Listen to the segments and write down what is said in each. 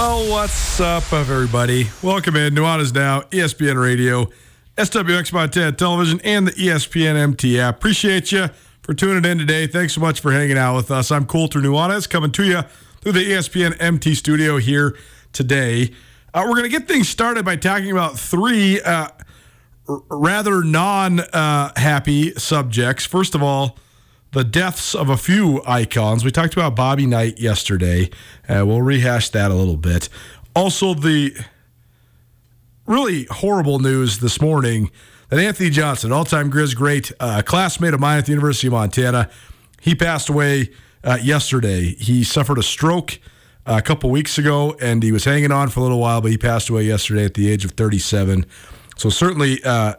Well, what's up, everybody? Welcome in. Nuanez Now, ESPN Radio, SWX Montana Television, and the ESPN MT app. Appreciate you for tuning in today. Thanks so much for hanging out with us. I'm Colter Nuanez coming to you through the ESPN MT studio here today. Uh, we're going to get things started by talking about three uh, r- rather non uh, happy subjects. First of all, the deaths of a few icons. We talked about Bobby Knight yesterday. Uh, we'll rehash that a little bit. Also, the really horrible news this morning that Anthony Johnson, all time Grizz great, uh, classmate of mine at the University of Montana, he passed away uh, yesterday. He suffered a stroke uh, a couple weeks ago and he was hanging on for a little while, but he passed away yesterday at the age of 37. So, certainly, uh,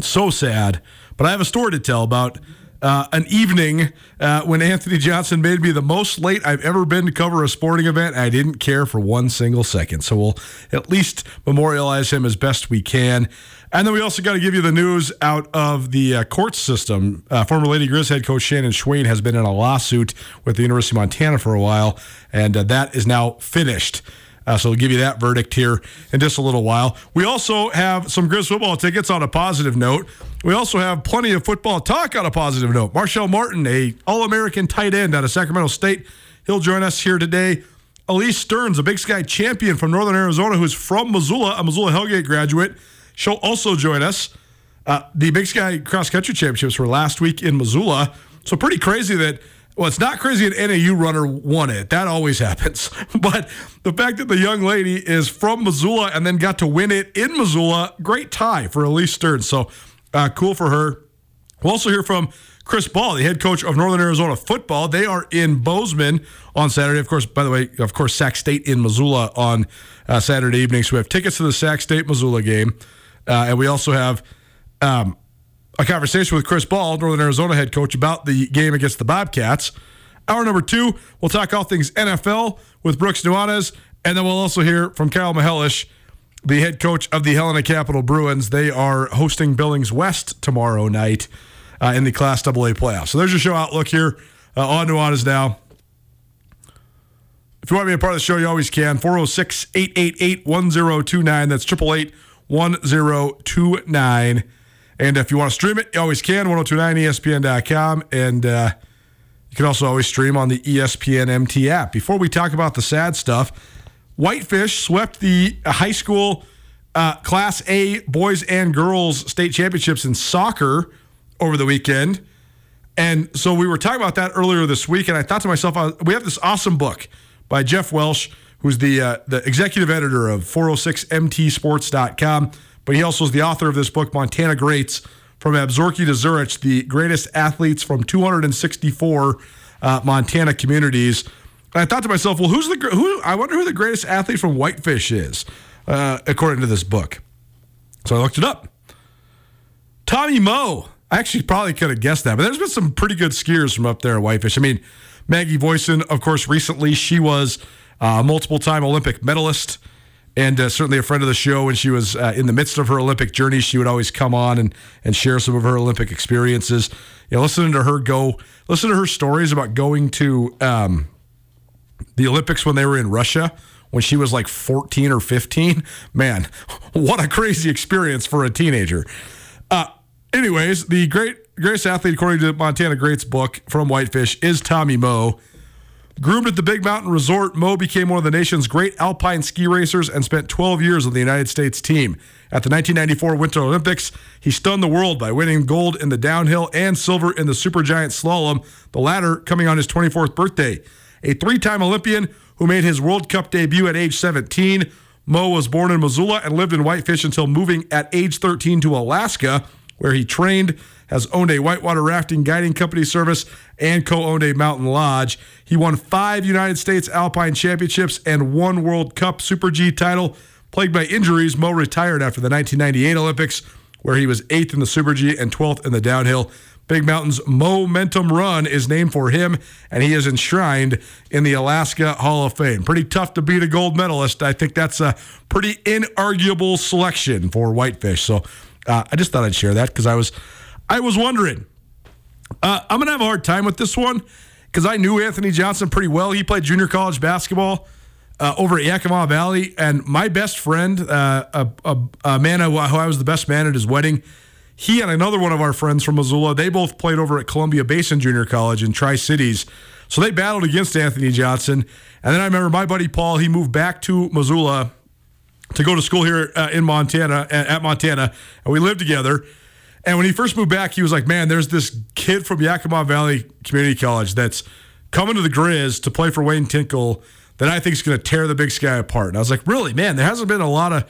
so sad. But I have a story to tell about uh, an evening uh, when Anthony Johnson made me the most late I've ever been to cover a sporting event. I didn't care for one single second. So we'll at least memorialize him as best we can. And then we also got to give you the news out of the uh, court system. Uh, former Lady Grizz head coach Shannon Schweyen has been in a lawsuit with the University of Montana for a while, and uh, that is now finished. Uh, so we'll give you that verdict here in just a little while. We also have some Grizz football tickets on a positive note. We also have plenty of football talk on a positive note. Marshall Martin, a All-American tight end out of Sacramento State, he'll join us here today. Elise Stearns, a Big Sky champion from Northern Arizona, who's from Missoula, a Missoula Hellgate graduate, she'll also join us. Uh, the Big Sky Cross Country Championships were last week in Missoula. So pretty crazy that well, it's not crazy an NAU runner won it. That always happens. But the fact that the young lady is from Missoula and then got to win it in Missoula, great tie for Elise Stearns. So uh, cool for her. We'll also hear from Chris Ball, the head coach of Northern Arizona football. They are in Bozeman on Saturday. Of course, by the way, of course, Sac State in Missoula on uh, Saturday evening. So we have tickets to the Sac State Missoula game. Uh, and we also have um, a conversation with Chris Ball, Northern Arizona head coach, about the game against the Bobcats. Hour number two, we'll talk all things NFL with Brooks Nuanez, and then we'll also hear from Kyle Mihelish, the head coach of the Helena Capital Bruins. They are hosting Billings West tomorrow night uh, in the Class AA playoffs. So there's your show outlook here uh, on Nuanez now. If you want to be a part of the show, you always can. 406 888 1029. That's 888 1029. And if you want to stream it, you always can. 1029ESPN.com. And uh, you can also always stream on the ESPN MT app. Before we talk about the sad stuff, Whitefish swept the high school uh, Class A boys and girls state championships in soccer over the weekend. And so we were talking about that earlier this week, and I thought to myself, uh, we have this awesome book by Jeff Welsh, who's the uh, the executive editor of 406mtsports.com, but he also is the author of this book, Montana Greats, from Absarokee to Zurich, the greatest athletes from 264 uh, Montana communities. And I thought to myself, well, who's the who? I wonder who the greatest athlete from Whitefish is, uh, according to this book. So I looked it up. Tommy Moe. I actually probably could have guessed that, but there's been some pretty good skiers from up there at Whitefish. I mean, Maggie Voisin, of course, recently she was a multiple time Olympic medalist and uh, certainly a friend of the show when she was uh, in the midst of her Olympic journey. She would always come on and, and share some of her Olympic experiences. You know, listening to her go, listen to her stories about going to um, the Olympics when they were in Russia when she was like 14 or 15. Man, what a crazy experience for a teenager. Uh, anyways, the great greatest athlete, according to Montana Greats book from Whitefish, is Tommy Moe. Groomed at the Big Mountain Resort, Moe became one of the nation's great alpine ski racers and spent 12 years on the United States team. At the 1994 Winter Olympics, he stunned the world by winning gold in the downhill and silver in the supergiant slalom, the latter coming on his 24th birthday. A three time Olympian who made his World Cup debut at age 17, Moe was born in Missoula and lived in Whitefish until moving at age 13 to Alaska, where he trained has owned a whitewater rafting guiding company service and co owned a mountain lodge. He won five United States Alpine Championships and one World Cup Super G title. Plagued by injuries, Moe retired after the 1998 Olympics, where he was eighth in the Super G and 12th in the downhill. Big Mountain's Momentum Run is named for him, and he is enshrined in the Alaska Hall of Fame. Pretty tough to beat a gold medalist. I think that's a pretty inarguable selection for Whitefish. So uh, I just thought I'd share that because I was I was wondering. Uh, I'm gonna have a hard time with this one because I knew Anthony Johnson pretty well. He played junior college basketball uh, over at Yakima Valley, and my best friend, uh, a, a, a, man who I was the best man at his wedding, he and another one of our friends from Missoula, they both played over at Columbia Basin Junior College in Tri Cities. So they battled against Anthony Johnson. And then I remember my buddy Paul, he moved back to Missoula to go to school here uh, in Montana, at Montana, and we lived together. And when he first moved back, he was like, man, there's this kid from Yakima Valley Community College that's coming to the Grizz to play for Wayne Tinkle that I think is going to tear the big sky apart. And I was like, really, man, there hasn't been a lot of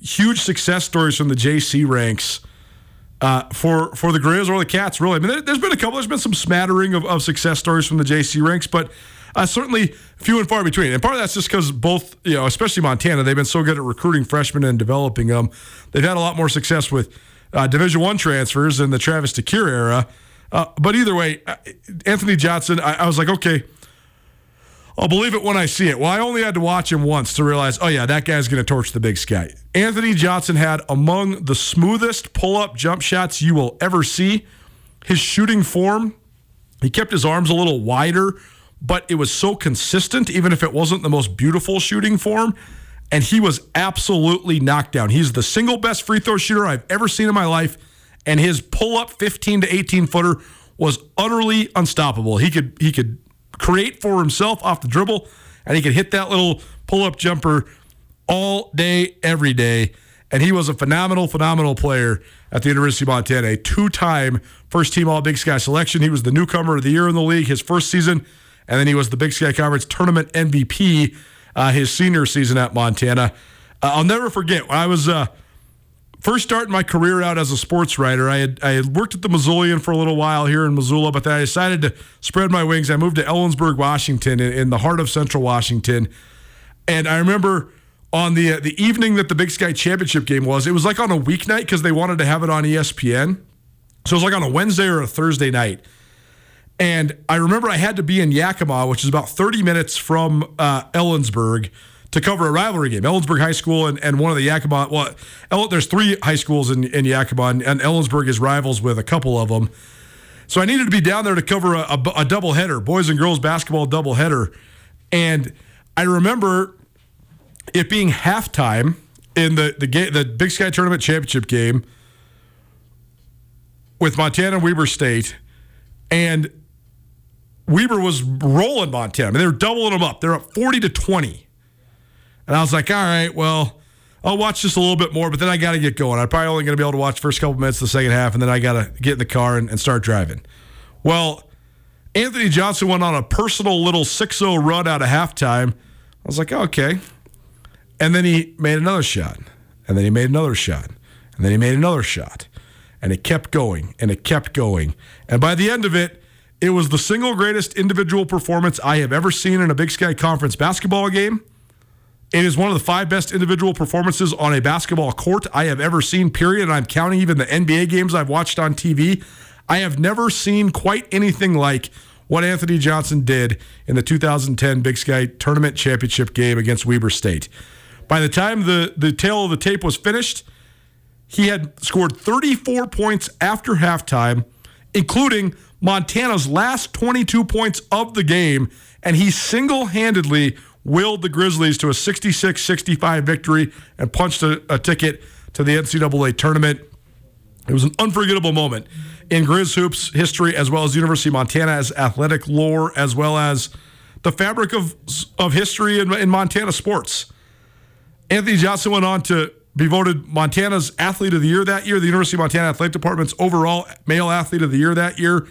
huge success stories from the JC ranks uh, for for the Grizz or the Cats, really. I mean, there, has been a couple, there's been some smattering of, of success stories from the JC ranks, but uh, certainly few and far between. And part of that's just because both, you know, especially Montana, they've been so good at recruiting freshmen and developing them. They've had a lot more success with uh, Division One transfers in the Travis DeCuire era. Uh, but either way, uh, Anthony Johnson, I, I was like, okay, I'll believe it when I see it. Well, I only had to watch him once to realize, oh, yeah, that guy's going to torch the big sky. Anthony Johnson had among the smoothest pull up jump shots you will ever see. His shooting form, he kept his arms a little wider, but it was so consistent, even if it wasn't the most beautiful shooting form and he was absolutely knocked down. He's the single best free throw shooter I've ever seen in my life, and his pull up 15 to 18 footer was utterly unstoppable. He could he could create for himself off the dribble, and he could hit that little pull up jumper all day, every day. And he was a phenomenal, phenomenal player at the University of Montana, a two time first team All Big Sky selection. He was the newcomer of the year in the league his first season, and then he was the Big Sky Conference tournament MVP uh, his senior season at Montana. Uh, I'll never forget when I was uh, first starting my career out as a sports writer. I had I had worked at the Missoulian for a little while here in Missoula, but then I decided to spread my wings. I moved to Ellensburg, Washington, in, in the heart of Central Washington, and I remember on the uh, the evening that the Big Sky Championship game was, it was like on a weeknight because they wanted to have it on ESPN. So it was like on a Wednesday or a Thursday night. And I remember I had to be in Yakima, which is about 30 minutes from uh, Ellensburg, to cover a rivalry game. Ellensburg High School and, and one of the Yakima, well, El, there's three high schools in, in Yakima, and, and Ellensburg is rivals with a couple of them. So I needed to be down there to cover a, a, a double header, boys and girls basketball double header. And I remember it being halftime in the the, game, the Big Sky Tournament championship game with Montana Weber State. And Weber was rolling Montana. Mean, they were doubling them up. They're up 40 to 20. And I was like, all right, well, I'll watch just a little bit more, but then I got to get going. I'm probably only going to be able to watch the first couple minutes of the second half, and then I got to get in the car and, and start driving. Well, Anthony Johnson went on a personal little 6 0 run out of halftime. I was like, okay. And then he made another shot. And then he made another shot. And then he made another shot. And it kept going and it kept going. And by the end of it, it was the single greatest individual performance I have ever seen in a Big Sky Conference basketball game. It is one of the five best individual performances on a basketball court I have ever seen, period. And I'm counting even the NBA games I've watched on TV. I have never seen quite anything like what Anthony Johnson did in the 2010 Big Sky Tournament Championship game against Weber State. By the time the, the tail of the tape was finished, he had scored 34 points after halftime, including Montana's last 22 points of the game, and he single handedly willed the Grizzlies to a 66 65 victory and punched a, a, ticket to the NCAA tournament. It was an unforgettable moment in Grizz Hoops history, as well as University of Montana's athletic lore, as well as the fabric of, of history in, in Montana sports. Anthony Johnson went on to be voted Montana's Athlete of the Year that year, the University of Montana Athletic Department's overall male athlete of the year that year.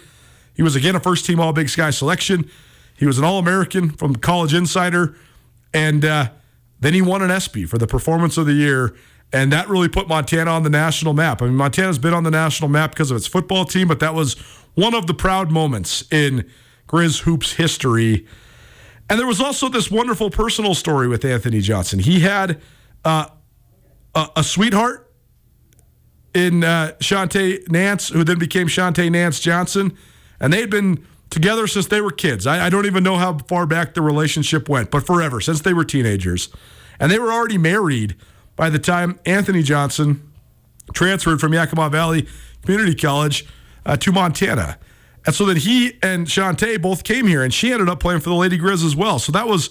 He was again a first team All Big Sky selection. He was an All American from College Insider. And uh, then he won an ESPY for the performance of the year. And that really put Montana on the national map. I mean, Montana's been on the national map because of its football team, but that was one of the proud moments in Grizz Hoops history. And there was also this wonderful personal story with Anthony Johnson. He had uh, a, a, sweetheart in uh, Shantae Nance, who then became Shantae Nance Johnson. And they'd been together since they were kids. I, I, don't even know how far back the relationship went, but forever, since they were teenagers. And they were already married by the time Anthony Johnson transferred from Yakima Valley Community College uh, to Montana. And so then he and Shantae both came here, and she ended up playing for the Lady Grizz as well. So that was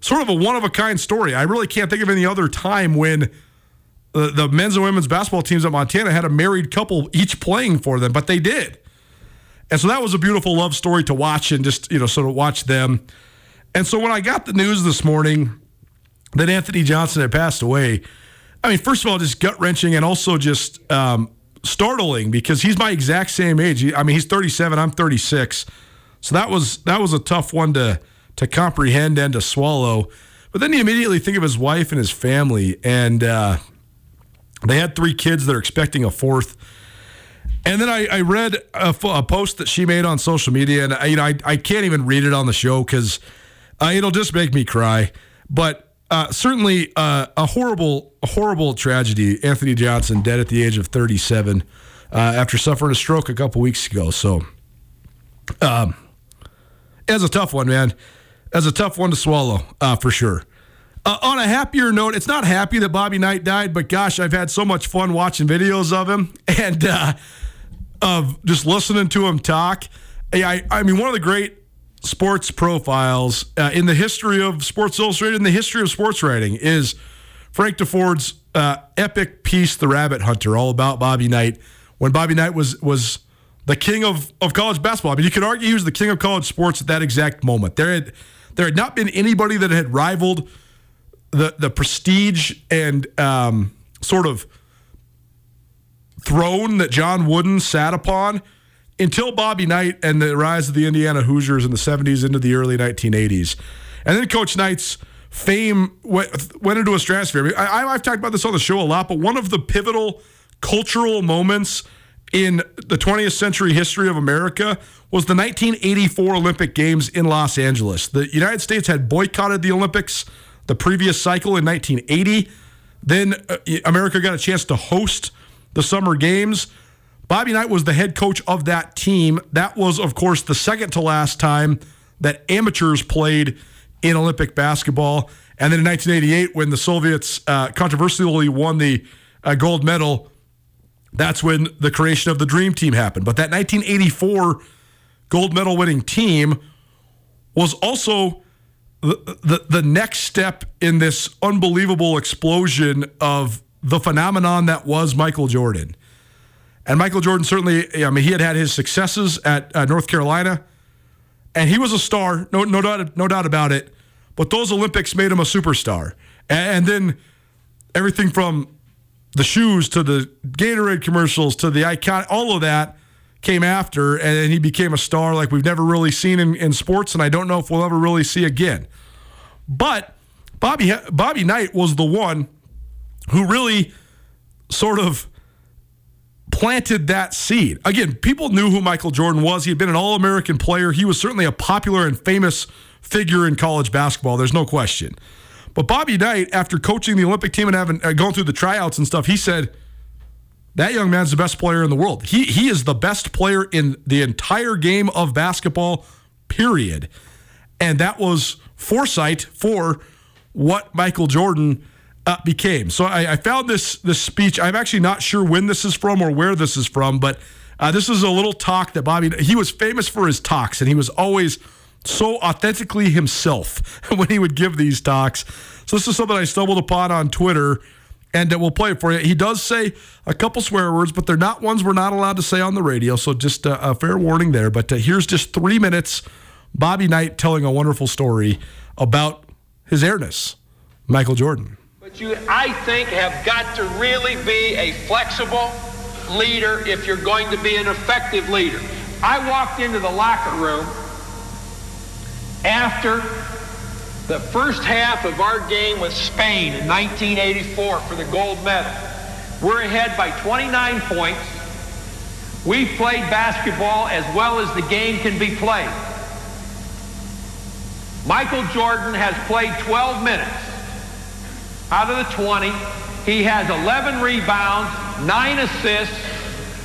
sort of a one of a kind story. I really can't think of any other time when the, the men's and women's basketball teams at Montana had a married couple each playing for them, but they did. And so that was a beautiful love story to watch and just, you know, sort of watch them. And so when I got the news this morning that Anthony Johnson had passed away, I mean, first of all, just gut wrenching and also just um, startling because he's my exact same age. I mean, he's 37, I'm 36. So that was that was a tough one to to comprehend and to swallow. But then you immediately think of his wife and his family, and uh, they had three kids. They're expecting a fourth. And then I, I read a, a, post that she made on social media, and I, you know I, I can't even read it on the show because uh, it'll just make me cry. But uh, certainly uh, a horrible, horrible tragedy. Anthony Johnson dead at the age of 37 uh, after suffering a stroke a couple weeks ago. So, um, it's a tough one, man. It's a tough one to swallow uh, for sure. Uh, on a happier note, it's not happy that Bobby Knight died, but gosh, I've had so much fun watching videos of him and of just listening to him talk. I, I mean, one of the great sports profiles uh, in the history of Sports Illustrated, in the history of sports writing, is Frank Deford's uh, epic piece, "The Rabbit Hunter," all about Bobby Knight. When Bobby Knight was was the king of, of college basketball. I mean, you could argue he was the king of college sports at that exact moment. There had there had not been anybody that had rivaled the the prestige and um, sort of throne that John Wooden sat upon until Bobby Knight and the rise of the Indiana Hoosiers in the 70s into the early 1980s. And then Coach Knight's fame went, went into a stratosphere. I, have talked about this on the show a lot, but one of the pivotal cultural moments in the 20th century history of America was the 1984 Olympic Games in Los Angeles. The United States had boycotted the Olympics the previous cycle in 1980. Then uh, America got a chance to host the Summer Games. Bobby Knight was the head coach of that team. That was, of course, the second to last time that amateurs played in Olympic basketball. And then in 1988, when the Soviets uh, controversially won the uh, gold medal, that's when the creation of the Dream Team happened. But that 1984 gold medal winning team was also the, the, the next step in this unbelievable explosion of the phenomenon that was Michael Jordan. And Michael Jordan certainly, I mean, he had had his successes at uh, North Carolina, and he was a star, no, no doubt, no doubt about it. But those Olympics made him a superstar. And, and then everything from the shoes to the Gatorade commercials to the icon, all of that came after, and he became a star like we've never really seen in, in sports, and I don't know if we'll ever really see again. But Bobby Bobby Knight was the one who really sort of planted that seed. Again, people knew who Michael Jordan was. He had been an All American player. He was certainly a popular and famous figure in college basketball. There's no question. But Bobby Knight, after coaching the Olympic team and having uh, going through the tryouts and stuff, he said that young man's the best player in the world. He he is the best player in the entire game of basketball. Period. And that was foresight for what Michael Jordan uh, became. So I, I, found this this speech. I'm actually not sure when this is from or where this is from, but uh, this is a little talk that Bobby. He was famous for his talks, and he was always so authentically himself when he would give these talks. So this is something I stumbled upon on Twitter, and uh, we'll play it for you. He does say a couple swear words, but they're not ones we're not allowed to say on the radio. So just a fair warning there. But uh, here's just three minutes. Bobby Knight telling a wonderful story about his airness, Michael Jordan. You, I think, have got to really be a flexible leader if you're going to be an effective leader. I walked into the locker room after the first half of our game with Spain in 1984 for the gold medal. We're ahead by 29 points. We've played basketball as well as the game can be played. Michael Jordan has played 12 minutes. Out of the 20, he has 11 rebounds, 9 assists,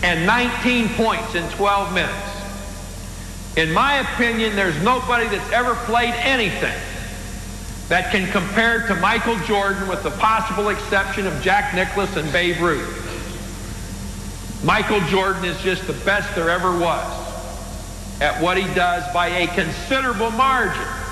and 19 points in 12 minutes. In my opinion, there's nobody that's ever played anything that can compare to Michael Jordan with the possible exception of Jack Nicklaus and Babe Ruth. Michael Jordan is just the best there ever was at what he does by a considerable margin.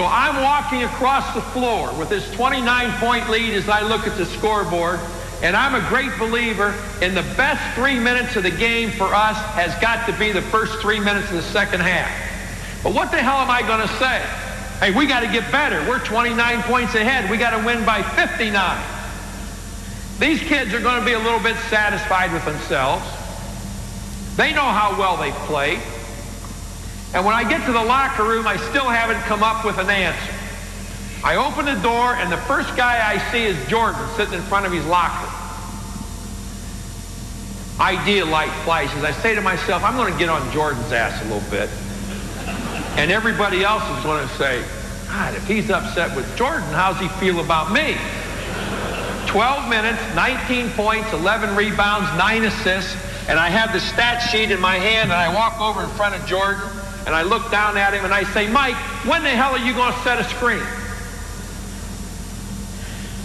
So I'm walking across the floor with this 29-point lead as I look at the scoreboard, and I'm a great believer in the best three minutes of the game for us has got to be the first three minutes of the second half. But what the hell am I going to say? Hey, we got to get better. We're 29 points ahead. We got to win by 59. These kids are going to be a little bit satisfied with themselves. They know how well they've played. And when I get to the locker room, I still haven't come up with an answer. I open the door, and the first guy I see is Jordan sitting in front of his locker. Idea light flashes. I say to myself, I'm going to get on Jordan's ass a little bit. And everybody else is going to say, God, if he's upset with Jordan, how's he feel about me? 12 minutes, 19 points, 11 rebounds, 9 assists, and I have the stat sheet in my hand, and I walk over in front of Jordan, and I look down at him and I say, Mike, when the hell are you going to set a screen?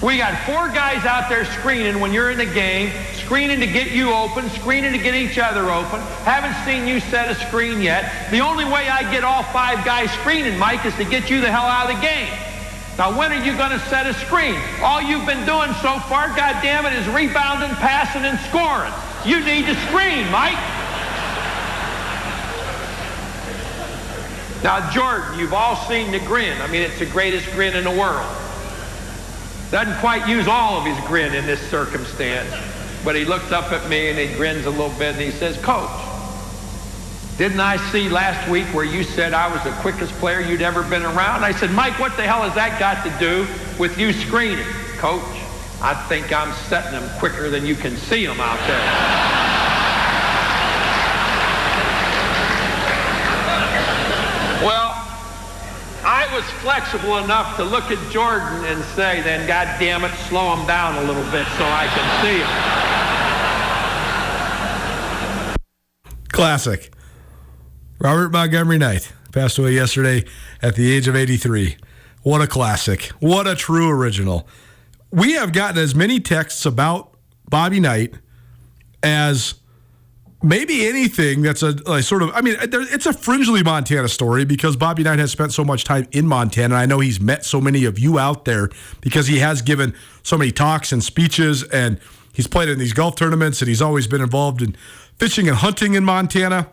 We got four guys out there screening when you're in the game, screening to get you open, screening to get each other open. Haven't seen you set a screen yet. The only way I get all five guys screening, Mike, is to get you the hell out of the game. Now, when are you going to set a screen? All you've been doing so far, goddamn it, is rebounding, passing, and scoring. You need to screen, Mike. Now, Jordan, you've all seen the grin. I mean, it's the greatest grin in the world. Doesn't quite use all of his grin in this circumstance, but he looks up at me and he grins a little bit and he says, Coach, didn't I see last week where you said I was the quickest player you'd ever been around? I said, Mike, what the hell has that got to do with you screening? Coach, I think I'm setting them quicker than you can see them out there. Well, I was flexible enough to look at Jordan and say, then God damn it, slow him down a little bit so I can see him. Classic. Robert Montgomery Knight passed away yesterday at the age of 83. What a classic. What a true original. We have gotten as many texts about Bobby Knight as maybe anything that's a, a sort of, I mean, it's a fringely Montana story because Bobby Knight has spent so much time in Montana. I know he's met so many of you out there because he has given so many talks and speeches and he's played in these golf tournaments and he's always been involved in fishing and hunting in Montana.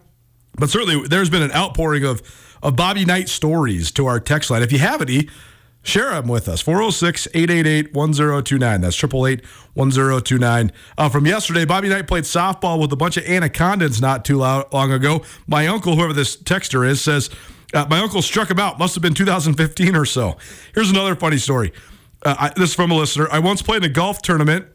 But certainly there's been an outpouring of, of Bobby Knight stories to our text line. If you have any, share them with us. 406 888 1029. That's 888 1029. Uh, from yesterday, Bobby Knight played softball with a bunch of anacondas not too long ago. My uncle, whoever this texter is, says, uh, My uncle struck him out. Must have been 2015 or so. Here's another funny story. Uh, I, this is from a listener. I once played in a golf tournament,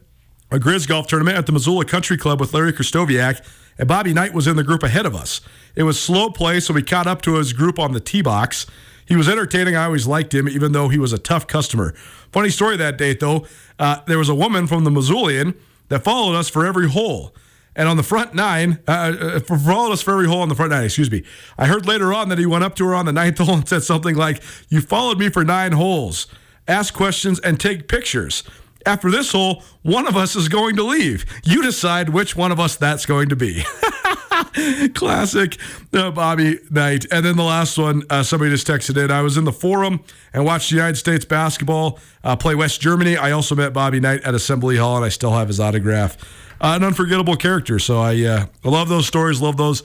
a Grizz golf tournament at the Missoula Country Club with Larry Krystkowiak, and Bobby Knight was in the group ahead of us. It was slow play, so we caught up to his group on the tee box. He was entertaining. I always liked him, even though he was a tough customer. Funny story that day, though. Uh, there was a woman from the Missoulian that followed us for every hole. And on the front nine, uh, uh followed us for every hole on the front nine, excuse me. I heard later on that he went up to her on the ninth hole and said something like, You followed me for nine holes. Ask questions and take pictures. After this hole, one of us is going to leave. You decide which one of us that's going to be. Classic uh, Bobby Knight. And then the last one, uh, somebody just texted in. I was in the forum and watched the United States basketball uh, play West Germany. I also met Bobby Knight at Assembly Hall, and I still have his autograph. Uh, an unforgettable character. So I, uh, I love those stories, love those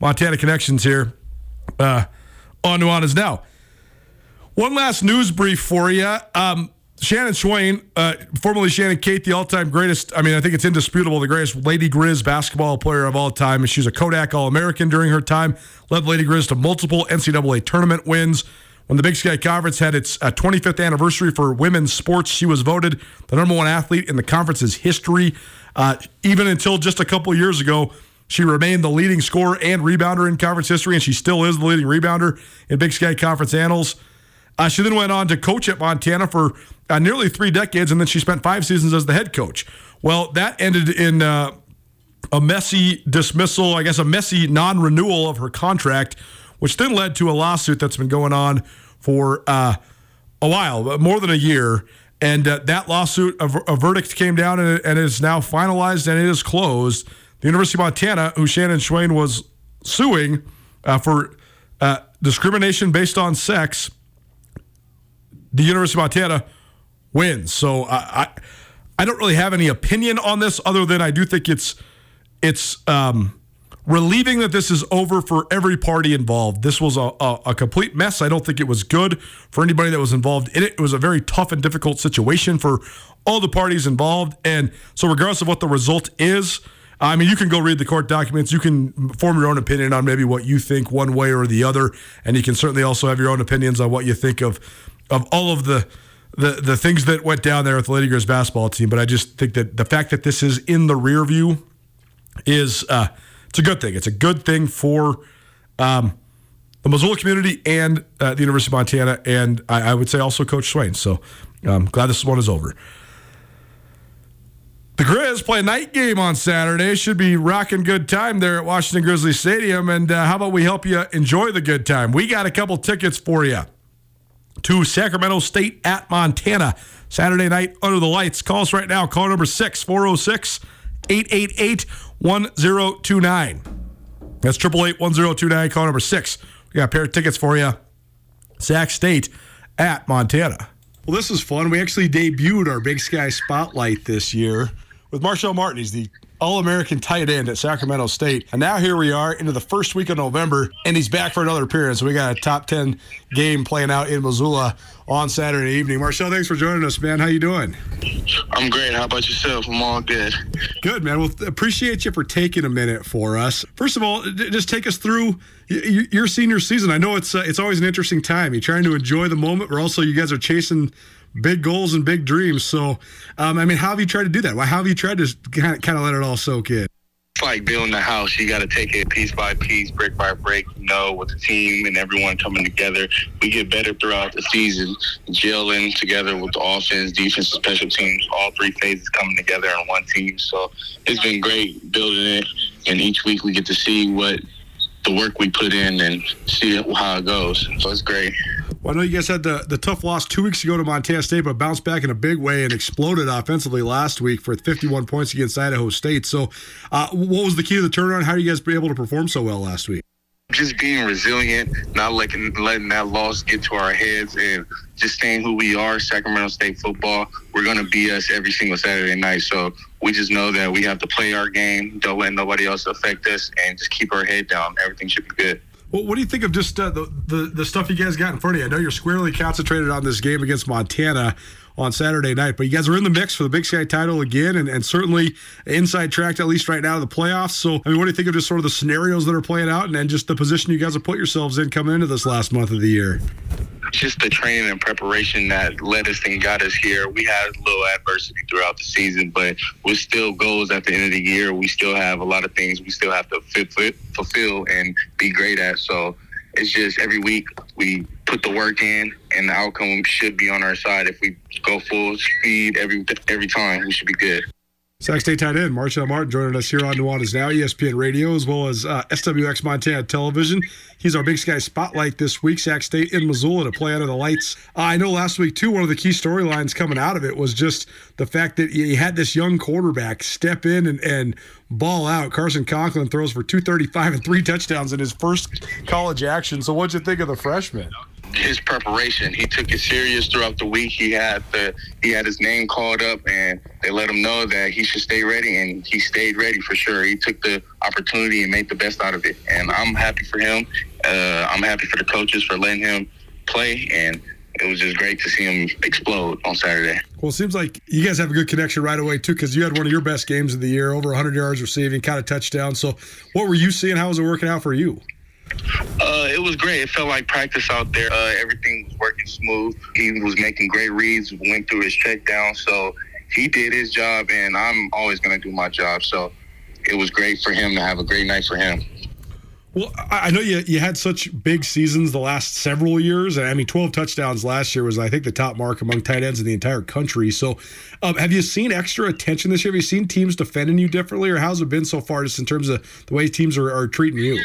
Montana connections here uh, on Nuanez Now. One last news brief for you. Um, Shannon Schweyen, uh, formerly Shannon Cate, the all-time greatest. I mean, I think it's indisputable the greatest Lady Grizz basketball player of all time. She was a Kodak All-American during her time. Led Lady Grizz to multiple NCAA tournament wins. When the Big Sky Conference had its uh, 25th anniversary for women's sports, she was voted the number one athlete in the conference's history. Uh, even until just a couple years ago, she remained the leading scorer and rebounder in conference history, and she still is the leading rebounder in Big Sky Conference annals. Uh, she then went on to coach at Montana for uh, nearly three decades, and then she spent five seasons as the head coach. Well, that ended in uh, a messy dismissal, I guess a messy non renewal of her contract, which then led to a lawsuit that's been going on for uh, a while, more than a year. And uh, that lawsuit, a, a, verdict came down and, and is now finalized and it is closed. The University of Montana, who Shannon Schweyen was suing uh, for discrimination based on sex, the University of Montana wins. So I, I, I don't really have any opinion on this other than I do think it's it's um, relieving that this is over for every party involved. This was a, a, a, complete mess. I don't think it was good for anybody that was involved in it. It was a very tough and difficult situation for all the parties involved. And so, regardless of what the result is, I mean, you can go read the court documents. You can form your own opinion on maybe what you think one way or the other, and you can certainly also have your own opinions on what you think of of all of the the the things that went down there with the Lady Grizz basketball team. But I just think that the fact that this is in the rear view is uh, it's a good thing. It's a good thing for um, the Missoula community and uh, the University of Montana, and I, I, would say also Coach Schweyen. So I'm um, glad this one is over. The Grizz play a night game on Saturday. Should be rocking good time there at Washington Grizzly Stadium. And uh, how about we help you enjoy the good time? We got a couple tickets for you to Sacramento State at Montana. Saturday night under the lights. Call us right now. Call number 6 406 888 1029. That's 888 1029. Call number 6. We got a pair of tickets for you. Sac State at Montana. Well, this is fun. We actually debuted our Big Sky Spotlight this year with Marshall Martin. He's the all American tight end at Sacramento State. And now here we are into the first week of November, and he's back for another appearance. We got a top 10 game playing out in Missoula on Saturday evening. Marshall, thanks for joining us, man. How you doing? I'm great. How about yourself? I'm all good. Good, man. Well, appreciate you for taking a minute for us. First of all, just take us through your senior season. I know it's uh, it's always an interesting time. You're trying to enjoy the moment, but also you guys are chasing big goals and big dreams. So, um, I mean, how have you tried to do that? How have you tried to kind of, kind of let it all soak in? It's like building a house. You got to take it piece by piece, brick by brick. You know, with the team and everyone coming together, we get better throughout the season. Gelling together with the offense, defense, special teams, all three phases coming together on one team. So it's been great building it, and each week we get to see what the work we put in and see how it goes. So it's great. Well, I know you guys had the, the tough loss two weeks ago to Montana State, but bounced back in a big way and exploded offensively last week for 51 points against Idaho State. So, uh, what was the key to the turnaround? How are you guys be able to perform so well last week? Just being resilient, not letting letting that loss get to our heads, and just staying who we are. Sacramento State football, we're gonna be us every single Saturday night. So we just know that we have to play our game. Don't let nobody else affect us, and just keep our head down. Everything should be good. Well, what do you think of just uh, the, the the stuff you guys got in front of you? I know you're squarely concentrated on this game against Montana on Saturday night, but you guys are in the mix for the Big Sky title again, and, and certainly inside track at least right now to the playoffs. So, I mean, what do you think of just sort of the scenarios that are playing out, and then just the position you guys have put yourselves in coming into this last month of the year? Just the training and preparation that led us and got us here. We had a little adversity throughout the season, but we're still goals at the end of the year. We still have a lot of things we still have to fulfill and be great at. So it's just every week we put the work in, and the outcome should be on our side. If we go full speed every every time, we should be good. Sac State tight end Marshall Martin joining us here on Nuanez Now, ESPN Radio, as well as uh, SWX Montana Television. He's our Big Sky Spotlight this week. Sac State in Missoula to play under the lights. Uh, I know last week, too, one of the key storylines coming out of it was just the fact that you had this young quarterback step in and, and ball out. Carson Conklin throws for 235 and three touchdowns in his first college action. So, what'd you think of the freshman? His preparation. He took it serious throughout the week. He had the he had his name called up, and they let him know that he should stay ready, and he stayed ready for sure. He took the opportunity and made the best out of it, and I'm happy for him. Uh, I'm happy for the coaches for letting him play, and it was just great to see him explode on Saturday. Well, it seems like you guys have a good connection right away too, because you had one of your best games of the year, over 100 yards receiving, kind of touchdown. So, what were you seeing? How was it working out for you? Uh, it was great. It felt like practice out there. Uh, everything was working smooth. He was making great reads, went through his check down. So he did his job, and I'm always going to do my job. So it was great for him to have a great night for him. Well, I know you you had such big seasons the last several years. I mean, 12 touchdowns last year was, I think, the top mark among tight ends in the entire country. So, um, have you seen extra attention this year? Have you seen teams defending you differently, or how's it been so far, just in terms of the way teams are, are treating you?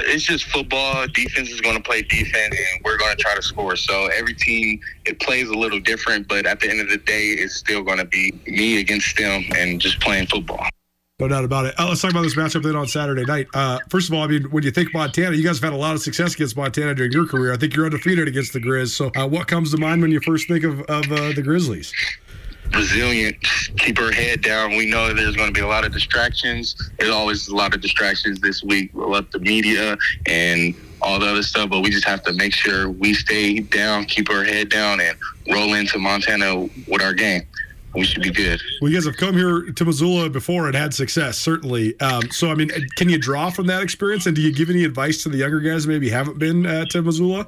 It's just football. Defense is going to play defense, and we're going to try to score. So every team it plays a little different, but at the end of the day, it's still going to be me against them and just playing football. No doubt about it. Uh, let's talk about this matchup then on Saturday night. Uh, first of all, I mean, when you think Montana, you guys have had a lot of success against Montana during your career. I think you're undefeated against the Grizz. So, uh, what comes to mind when you first think of, of uh, the Grizzlies? Resilient, keep her head down. We know there's going to be a lot of distractions. There's always a lot of distractions this week with the media and all the other stuff, but we just have to make sure we stay down, keep our head down, and roll into Montana with our game. We should be good. Well, you guys have come here to Missoula before and had success, certainly. Um, so, I mean, can you draw from that experience, and do you give any advice to the younger guys maybe haven't been uh, to Missoula?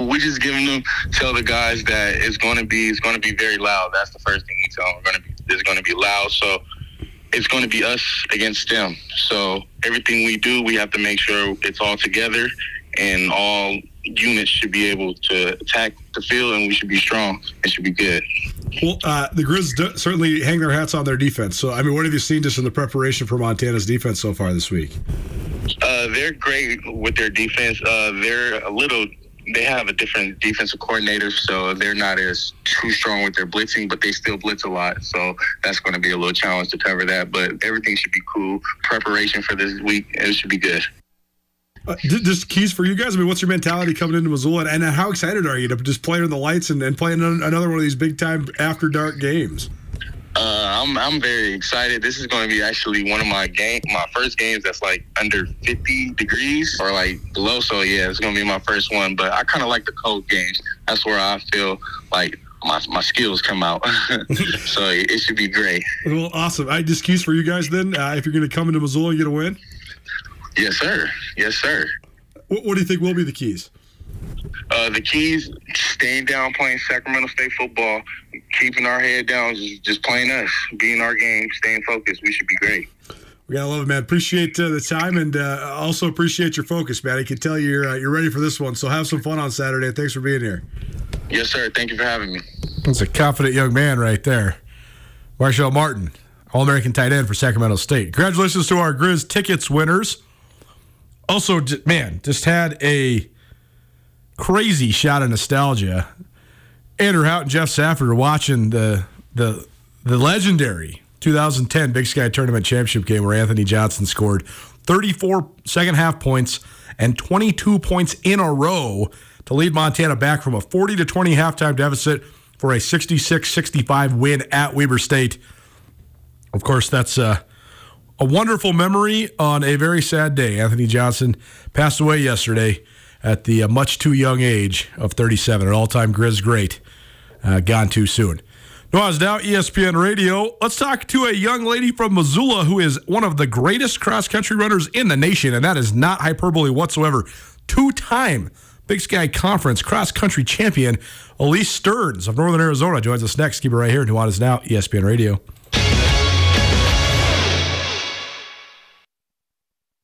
We just giving them tell the guys that it's going to be it's going to be very loud. That's the first thing we tell them. We're going to be it's going to be loud. So it's going to be us against them. So everything we do, we have to make sure it's all together, and all units should be able to attack the field, and we should be strong. It should be good. Well, uh, the Grizz do- certainly hang their hats on their defense. So, I mean, what have you seen just in the preparation for Montana's defense so far this week? Uh, they're great with their defense. Uh, they're a little they have a different defensive coordinator, so they're not as too strong with their blitzing, but they still blitz a lot. So that's going to be a little challenge to cover that. But everything should be cool. Preparation for this week, it should be good. Uh, just keys for you guys. I mean, what's your mentality coming into Missoula, and, how excited are you to just play in the lights and, and play another one of these big time after dark games? Uh, I'm I'm very excited. This is going to be actually one of my game, my first games that's like under 50 degrees or like below. So yeah, it's going to be my first one. But I kind of like the cold games. That's where I feel like my, my skills come out. so it, should be great. Well, awesome. I just keys for you guys then. Uh, if you're going to come into Missoula and get a win. Yes, sir. Yes, sir. What, what do you think will be the keys? Uh, the keys, staying down, playing Sacramento State football, keeping our head down, just, just playing us, being our game, staying focused. We should be great. We gotta love it, man. Appreciate uh, the time, and uh, also appreciate your focus, man. I can tell you're uh, you're ready for this one. So have some fun on Saturday. Thanks for being here. Yes, sir. Thank you for having me. That's a confident young man right there, Marshall Martin, All American tight end for Sacramento State. Congratulations to our Grizz tickets winners. Also, man, just had a crazy shot of nostalgia. Andrew Hout and Jeff Safford are watching the the the legendary 2010 Big Sky Tournament Championship game where Anthony Johnson scored 34 second half points and 22 points in a row to lead Montana back from a 40 to 20 halftime deficit for a 66-65 win at Weber State. Of course, that's uh, a wonderful memory on a very sad day. Anthony Johnson passed away yesterday at the uh, much too young age of 37, an all time Grizz great. Uh, gone too soon. Nuanez Now, ESPN Radio. Let's talk to a young lady from Missoula who is one of the greatest cross country runners in the nation, and that is not hyperbole whatsoever. Two time Big Sky Conference cross country champion, Elise Stearns of Northern Arizona, joins us next. Keep it right here. Nuanez Now, ESPN Radio.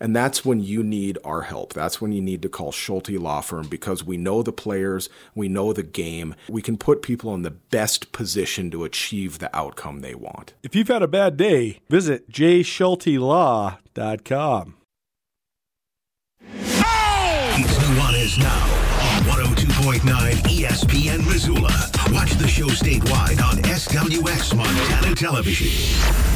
and that's when you need our help. That's when you need to call Schulte Law Firm because we know the players, we know the game. We can put people in the best position to achieve the outcome they want. If you've had a bad day, visit jschultelaw.com. It's Nuanez now on 102.9 ESPN Missoula. Watch the show statewide on SWX Montana Television.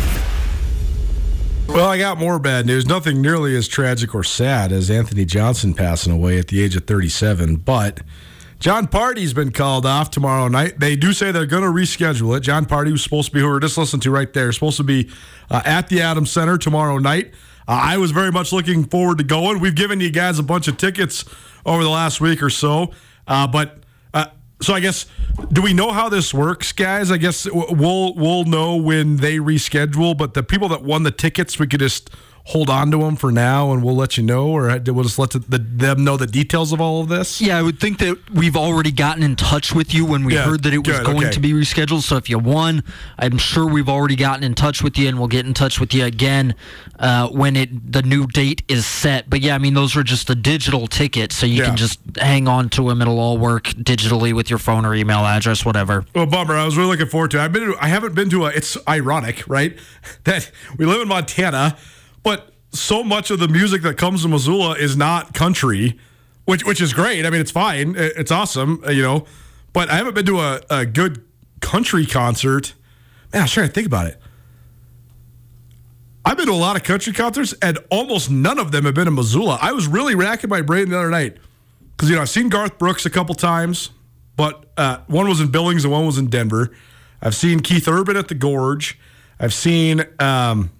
Well, I got more bad news. Nothing nearly as tragic or sad as Anthony Johnson passing away at the age of 37, but Jon Pardi's been called off tomorrow night. They do say they're going to reschedule it. Jon Pardi was supposed to be, who we're just listening to right there, supposed to be uh, at the Adams Center tomorrow night. Uh, I was very much looking forward to going. We've given you guys a bunch of tickets over the last week or so, uh, but so I guess do we know how this works, guys? I guess we'll we'll know when they reschedule. But the people that won the tickets, we could just hold on to them for now, and we'll let you know, or we'll just let the, the, them know the details of all of this? Yeah, I would think that we've already gotten in touch with you when we yeah, heard that it was good, going okay. to be rescheduled. So if you won, I'm sure we've already gotten in touch with you, and we'll get in touch with you again uh, when it the new date is set. But yeah, I mean those are just the digital tickets, so you yeah. can just hang on to them. It'll all work digitally with your phone or email address, whatever. Well, bummer. I was really looking forward to. It. I've been. To, I haven't been to a. It's ironic, right? That we live in Montana but so much of the music that comes to Missoula is not country, which which is great. I mean, it's fine. It's awesome, uh, you know. But I haven't been to a, a good country concert. Man, I'm trying to think about it. I've been to a lot of country concerts, and almost none of them have been in Missoula. I was really racking my brain the other night because you know I've seen Garth Brooks a couple times, but uh, one was in Billings and one was in Denver. I've seen Keith Urban at the Gorge. I've seen um,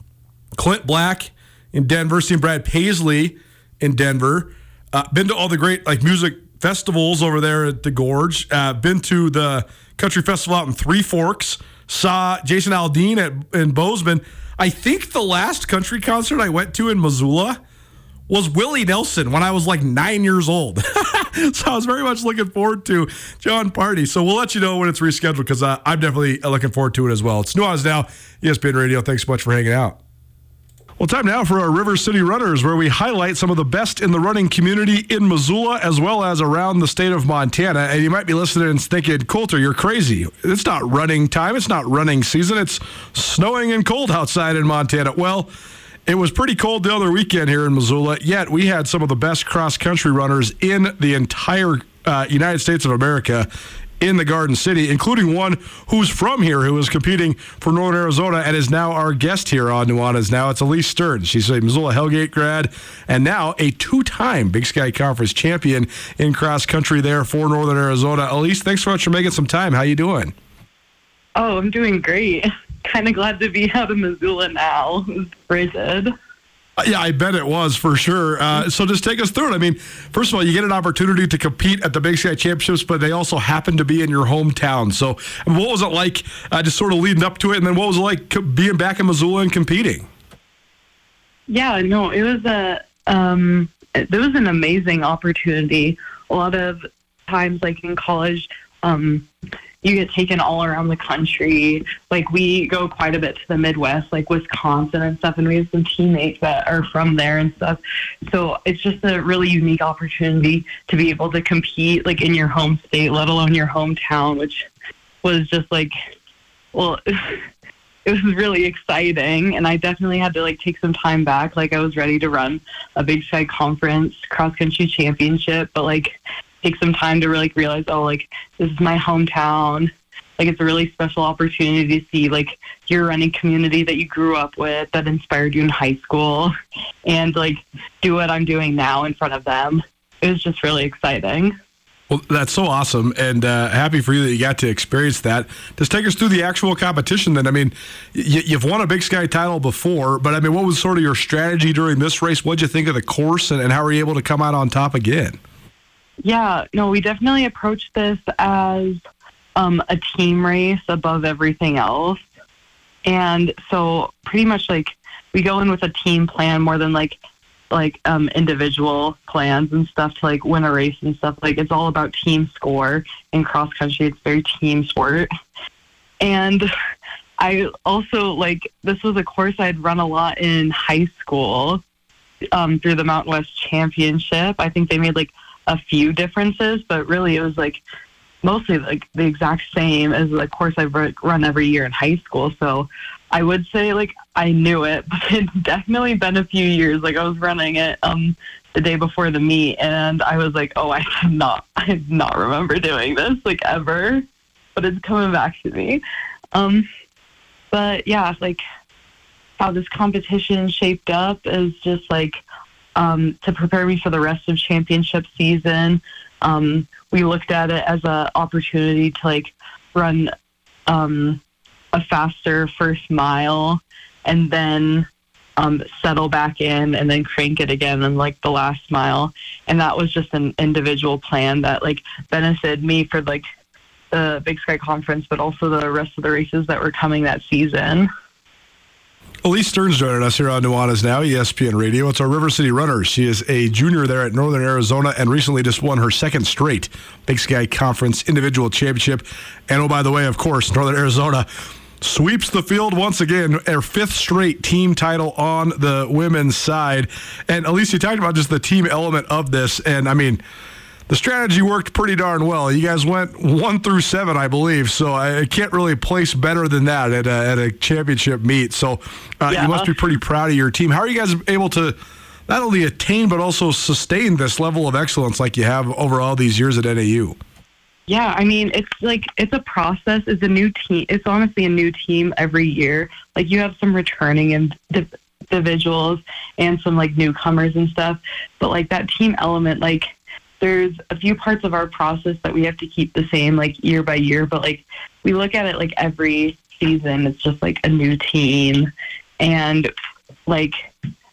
Clint Black in Denver, seen Brad Paisley in Denver. Uh, been to all the great like music festivals over there at the Gorge. Uh, been to the country festival out in Three Forks. Saw Jason Aldean at in Bozeman. I think the last country concert I went to in Missoula was Willie Nelson when I was like nine years old. so I was very much looking forward to Jon Pardi. So we'll let you know when it's rescheduled because uh, I'm definitely looking forward to it as well. It's Nuanez Now, ESPN Radio. Thanks so much for hanging out. Well, time now for our River City Runners, where we highlight some of the best in the running community in Missoula as well as around the state of Montana. And you might be listening and thinking, Colter, you're crazy. It's not running time. It's not running season. It's snowing and cold outside in Montana. Well, it was pretty cold the other weekend here in Missoula, yet we had some of the best cross country runners in the entire uh, United States of America in the Garden City, including one who's from here, who is competing for Northern Arizona and is now our guest here on Nuanez Now. It's Elise Stearns. She's a Missoula Hellgate grad and now a two-time Big Sky Conference champion in cross country there for Northern Arizona. Elise, thanks so much for making some time. How you doing? Oh, I'm doing great. Kind of glad to be out of Missoula now. It's frigid. Yeah, I bet it was for sure. Uh, so just take us through it. I mean, first of all, you get an opportunity to compete at the Big Sky Championships, but they also happen to be in your hometown. So what was it like uh, just sort of leading up to it? And then what was it like being back in Missoula and competing? Yeah, no, it was a, um, it was an amazing opportunity. A lot of times like in college, um, you get taken all around the country. Like we go quite a bit to the Midwest, like Wisconsin and stuff, and we have some teammates that are from there and stuff. So it's just a really unique opportunity to be able to compete like in your home state, let alone your hometown, which was just like, well. it was really exciting and I definitely had to like take some time back. Like I was ready to run a big sky conference cross country championship, but like take some time to really realize, oh, like this is my hometown. Like it's a really special opportunity to see like your running community that you grew up with that inspired you in high school and like do what I'm doing now in front of them. It was just really exciting. Well, that's so awesome, and uh, happy for you that you got to experience that. Just take us through the actual competition. Then, I mean, y- you've won a Big Sky title before, but I mean, what was sort of your strategy during this race? What'd you think of the course, and, and how were you able to come out on top again? Yeah, no, we definitely approached this as um, a team race above everything else. And so pretty much like we go in with a team plan more than like like um individual plans and stuff to like win a race and stuff. Like it's all about team score in cross country. It's very team sport. And I also like this was a course I'd run a lot in high school um, through the Mountain West Championship. I think they made like a few differences, but really it was like mostly like the exact same as the course I've run every year in high school. So I would say like I knew it, but it's definitely been a few years. Like I was running it um the day before the meet, and I was like, oh, I did not, I did not remember doing this like ever, but it's coming back to me. Um, but yeah, like how this competition shaped up is just like um, to prepare me for the rest of championship season. Um, we looked at it as an opportunity to like run um, a faster first mile and then um, settle back in and then crank it again in like the last mile. And that was just an individual plan that like benefited me for like the Big Sky Conference, but also the rest of the races that were coming that season. Elise Stearns joining us here on Nuanez Now, ESPN Radio. It's our River City runner. She is a junior there at Northern Arizona and recently just won her second straight Big Sky Conference individual championship. And oh, by the way, of course, Northern Arizona sweeps the field once again, their fifth straight team title on the women's side. And Elise, you talked about just the team element of this. And I mean, the strategy worked pretty darn well. You guys went one through seven, I believe. So I can't really place better than that at a, at a championship meet. So uh, yeah. you must be pretty proud of your team. How are you guys able to not only attain but also sustain this level of excellence like you have over all these years at NAU? Yeah, I mean, it's like it's a process. It's a new team. It's honestly a new team every year. Like you have some returning individuals and some like newcomers and stuff, but like that team element, like there's a few parts of our process that we have to keep the same like year by year, but like we look at it like every season, it's just like a new team. And like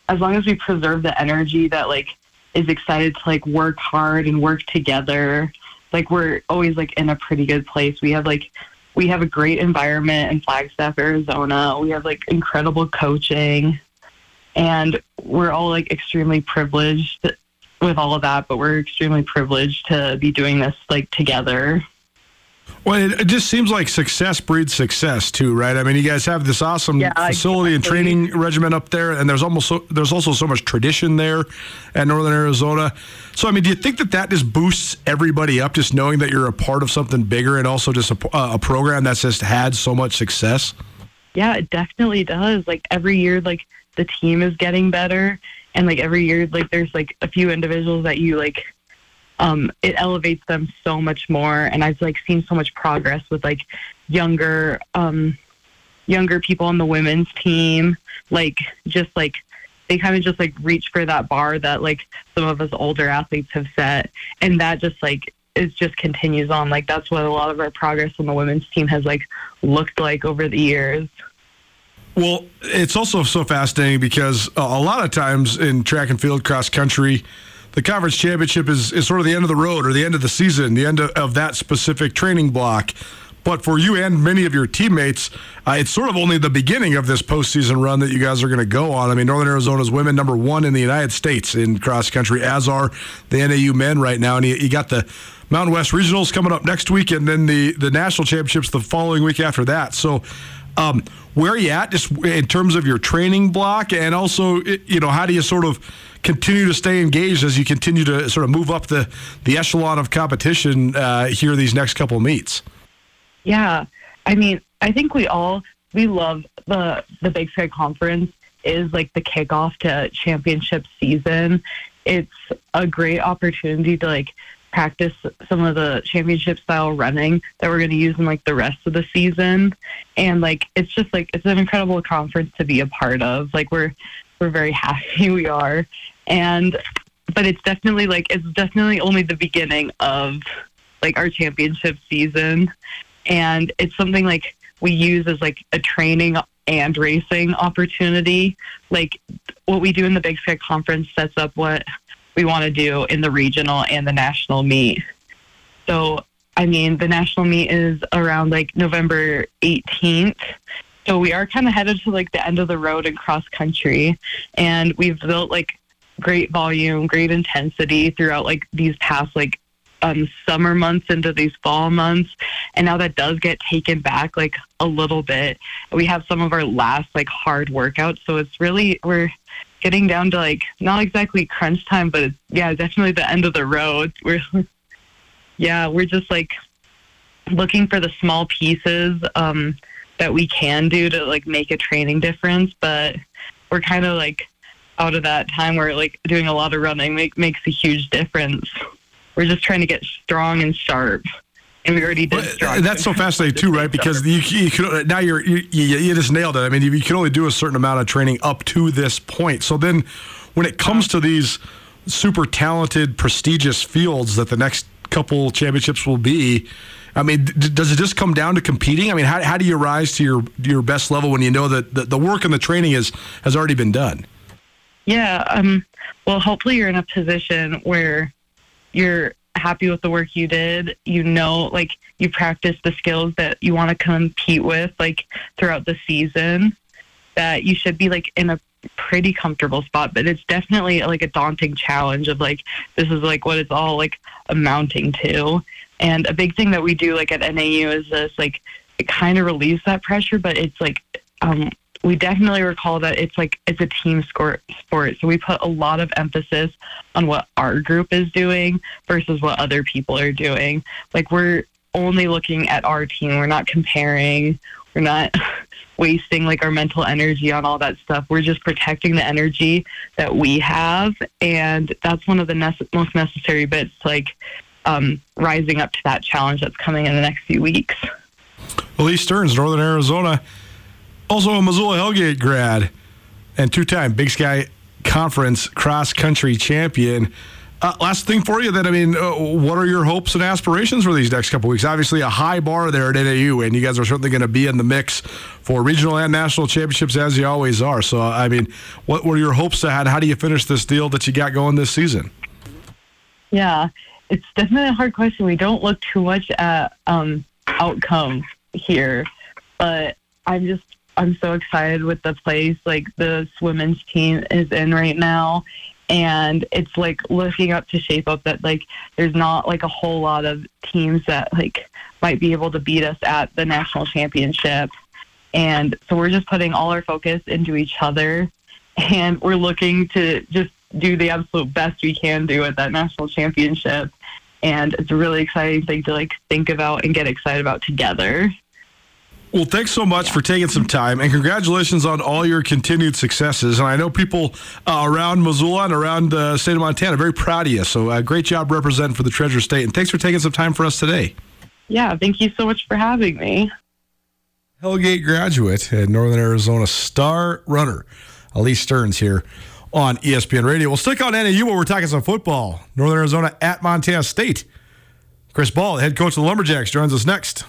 as long as we preserve the energy that like is excited to like work hard and work together, like we're always like in a pretty good place. We have like we have a great environment in Flagstaff, Arizona. We have like incredible coaching and we're all like extremely privileged with all of that, but we're extremely privileged to be doing this like together. Well, it, it, just seems like success breeds success too, right? I mean, you guys have this awesome yeah, facility exactly. and training regimen up there, and there's almost so, there's also so much tradition there at Northern Arizona. So, I mean, do you think that that just boosts everybody up, just knowing that you're a part of something bigger, and also just a, uh, a program that's just had so much success? Yeah, it definitely does. Like every year, like the team is getting better, and like every year like there's like a few individuals that you like um it elevates them so much more. And i've like seen so much progress with like younger um younger people on the women's team. Like just like they kind of just like reach for that bar that like some of us older athletes have set. And that just like it just continues on. Like that's what a lot of our progress on the women's team has like looked like over the years well, it's also so fascinating because a lot of times in track and field cross country, the conference championship is, is sort of the end of the road or the end of the season, the end of, of that specific training block. But for you and many of your teammates, uh, it's sort of only the beginning of this postseason run that you guys are going to go on. I mean, Northern Arizona's women number one in the United States in cross country, as are the NAU men right now. And you, you got the Mountain West Regionals coming up next week, and then the the national championships the following week after that. So. Um, where are you at just in terms of your training block? And also you know how do you sort of continue to stay engaged as you continue to sort of move up the the echelon of competition uh, here these next couple meets? Yeah. I mean i think we all we love the the big sky conference is like the kickoff to championship season. It's a great opportunity to like practice some of the championship style running that we're going to use in like the rest of the season. And like it's just like it's an incredible conference to be a part of. Like we're we're very happy we are. And but it's definitely like it's definitely only the beginning of like our championship season. And it's something like we use as like a training and racing opportunity. Like what we do in the big sky conference sets up what we want to do in the regional and the national meet. So, I mean, the national meet is around like November 18th. So we are kind of headed to like the end of the road in cross country. And we've built like great volume, great intensity throughout like these past like um, summer months into these fall months. And now that does get taken back like a little bit. We have some of our last like hard workouts. So it's really, we're, getting down to like not exactly crunch time, but it's, yeah, definitely the end of the road. We're yeah, we're just like looking for the small pieces um, that we can do to like make a training difference, but we're kind of like out of that time where like doing a lot of running make, makes a huge difference. We're just trying to get strong and sharp and we already did. Well, that's so fascinating too, right? Because you, you could, now you're you, you, just nailed it. I mean, you, you can only do a certain amount of training up to this point. So then, when it comes to these super talented, prestigious fields that the next couple championships will be. I mean, d- does it just come down to competing? I mean, how, how do you rise to your your best level when you know that the, the work and the training is has already been done? Yeah. Um. Well, hopefully, you're in a position where you're happy with the work you did. You know, like you practice the skills that you want to compete with, like throughout the season. That you should be like in a pretty comfortable spot, but it's definitely like a daunting challenge of like this is like what it's all like amounting to. And a big thing that we do like at NAU is this like it kind of relieves that pressure, but it's like um, we definitely recall that it's like it's a team sport sport. So we put a lot of emphasis on what our group is doing versus what other people are doing. Like we're only looking at our team. We're not comparing. We're not wasting like our mental energy on all that stuff. We're just protecting the energy that we have and that's one of the most necessary bits like um, rising up to that challenge that's coming in the next few weeks. Elise Stearns, Northern Arizona, also a Missoula Hellgate grad and two-time Big Sky Conference cross country champion. Uh, last thing for you, then I mean, uh, what are your hopes and aspirations for these next couple weeks? Obviously, a high bar there at NAU, and you guys are certainly going to be in the mix for regional and national championships as you always are. So, I mean, what were your hopes to ahead? How do you finish this deal that you got going this season? Yeah, it's definitely a hard question. We don't look too much at um, outcome here, but I'm just I'm so excited with the place like the women's team is in right now. And it's like looking up to shape up that like there's not like a whole lot of teams that like might be able to beat us at the national championship. And so we're just putting all our focus into each other and we're looking to just do the absolute best we can do at that national championship. And it's a really exciting thing to like think about and get excited about together. Well, thanks so much for taking some time, and congratulations on all your continued successes. And I know people uh, around Missoula and around the uh, state of Montana are very proud of you. So, uh, great job representing for the Treasure State, and thanks for taking some time for us today. Yeah, thank you so much for having me. Hellgate graduate and Northern Arizona star runner, Elise Stearns here on ESPN Radio. We'll stick on NAU while we're talking some football. Northern Arizona at Montana State. Chris Ball, head coach of the Lumberjacks, joins us next.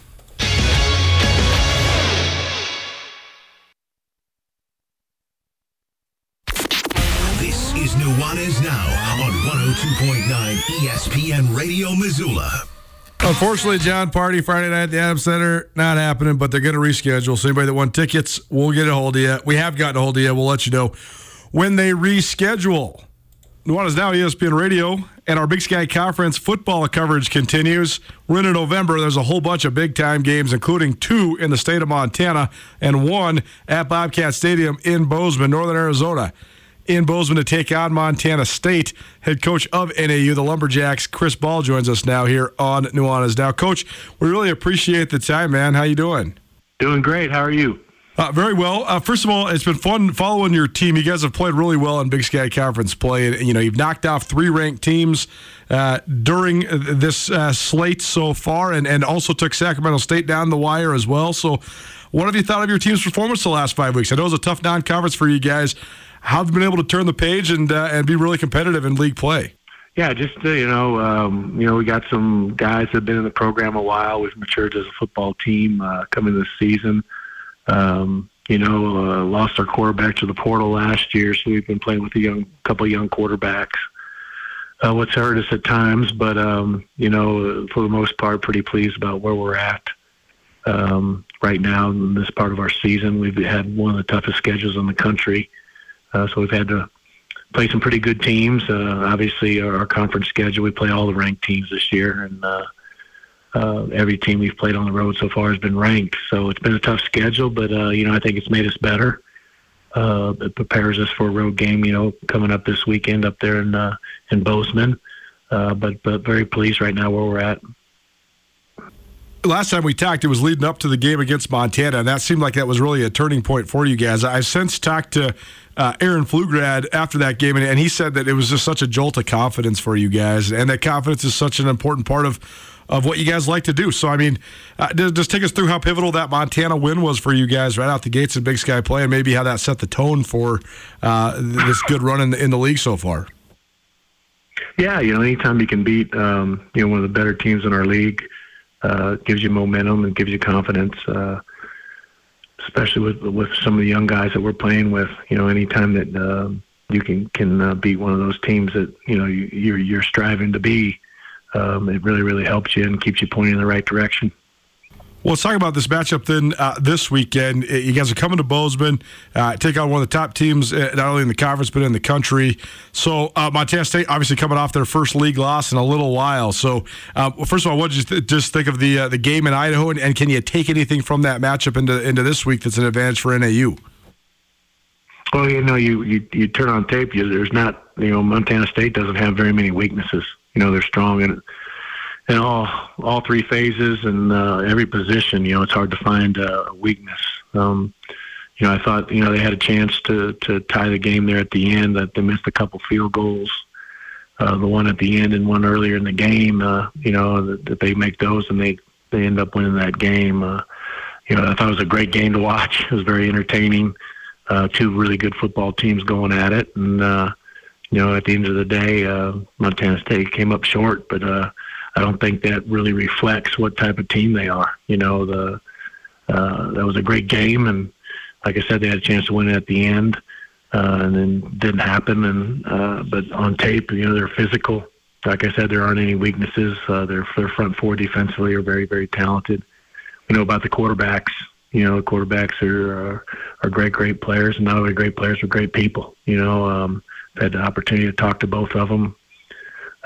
Nuanez Now on 102.9 ESPN Radio Missoula. Unfortunately, Jon Pardi Friday night at the Adams Center not happening, but they're going to reschedule. So anybody that won tickets, we'll get a hold of you. We have gotten a hold of you. We'll let you know when they reschedule. Nuanez Now ESPN Radio and our Big Sky Conference football coverage continues. We're in November. There's a whole bunch of big time games, including two in the state of Montana and one at Bobcat Stadium in Bozeman, Northern Arizona. In Bozeman to take on Montana State. Head coach of NAU, the Lumberjacks, Chris Ball, joins us now here on Nuanez Now. Coach, we really appreciate the time, man. How you doing? Doing great. How are you? Uh, very well. Uh, first of all, it's been fun following your team. You guys have played really well in Big Sky Conference play. And, you know, you've knocked off three ranked teams uh, during this uh, slate so far, and, and also took Sacramento State down the wire as well. So, what have you thought of your team's performance the last five weeks? I know it was a tough non-conference for you guys. How have you been able to turn the page and uh, and be really competitive in league play? Yeah, just uh, you know, um, you know, we got some guys that have been in the program a while. We've matured as a football team coming this season. Um, you know, uh, lost our quarterback to the portal last year, so we've been playing with a young couple of young quarterbacks. Uh, what's hurt us at times, but um, you know, for the most part, pretty pleased about where we're at um, right now in this part of our season. We've had one of the toughest schedules in the country, uh, so we've had to play some pretty good teams. Uh, obviously, our, our conference schedule, we play all the ranked teams this year, and uh, uh, every team we've played on the road so far has been ranked. So it's been a tough schedule, but uh, you know I think it's made us better. Uh, it prepares us for a road game, you know, coming up this weekend up there in uh, in Bozeman. Uh, but but very pleased right now where we're at. Last time we talked, it was leading up to the game against Montana, and that seemed like that was really a turning point for you guys. I've since talked to uh, Aaron Flugrad after that game, and, and he said that it was just such a jolt of confidence for you guys, and that confidence is such an important part of of what you guys like to do. So, I mean, uh, just take us through how pivotal that Montana win was for you guys right out the gates in Big Sky play, and maybe how that set the tone for uh, this good run in the, in the league so far. Yeah, you know, anytime you can beat um, you know one of the better teams in our league, uh, gives you momentum and gives you confidence. Uh, especially with with some of the young guys that we're playing with, you know, anytime that uh, you can can uh, beat one of those teams that you know you, you're you're striving to be, um, it really, really helps you and keeps you pointing in the right direction. Well, let's talk about this matchup then uh, this weekend. Uh, you guys are coming to Bozeman, uh, take on one of the top teams, uh, not only in the conference, but in the country. So, uh, Montana State obviously coming off their first league loss in a little while. So, uh, first of all, what did you th- just think of the the game in Idaho, and, and, can you take anything from that matchup into, into this week that's an advantage for NAU? Well, you know, you, you, you turn on tape, you, there's not, you know, Montana State doesn't have very many weaknesses you know they're strong in in all all three phases and uh, every position. You know, it's hard to find a weakness. Um, you know, I thought you know they had a chance to to tie the game there at the end. That they missed a couple field goals. Uh, the one at the end and one earlier in the game. Uh, you know that, that they make those and they they end up winning that game. Uh, you know, I thought it was a great game to watch. It was very entertaining. Uh, two really good football teams going at it, and uh, you know, at the end of the day, uh, Montana State came up short, but uh, I don't think that really reflects what type of team they are. You know, the uh, that was a great game, and like I said, they had a chance to win it at the end, uh, and then didn't happen. And uh, but on tape, you know, they're physical. Like I said, there aren't any weaknesses. Uh, their their front four defensively are very very talented. We know about the quarterbacks. You know, the quarterbacks are are, are great great players, and not only great players, but great people. You know. Um, had the opportunity to talk to both of them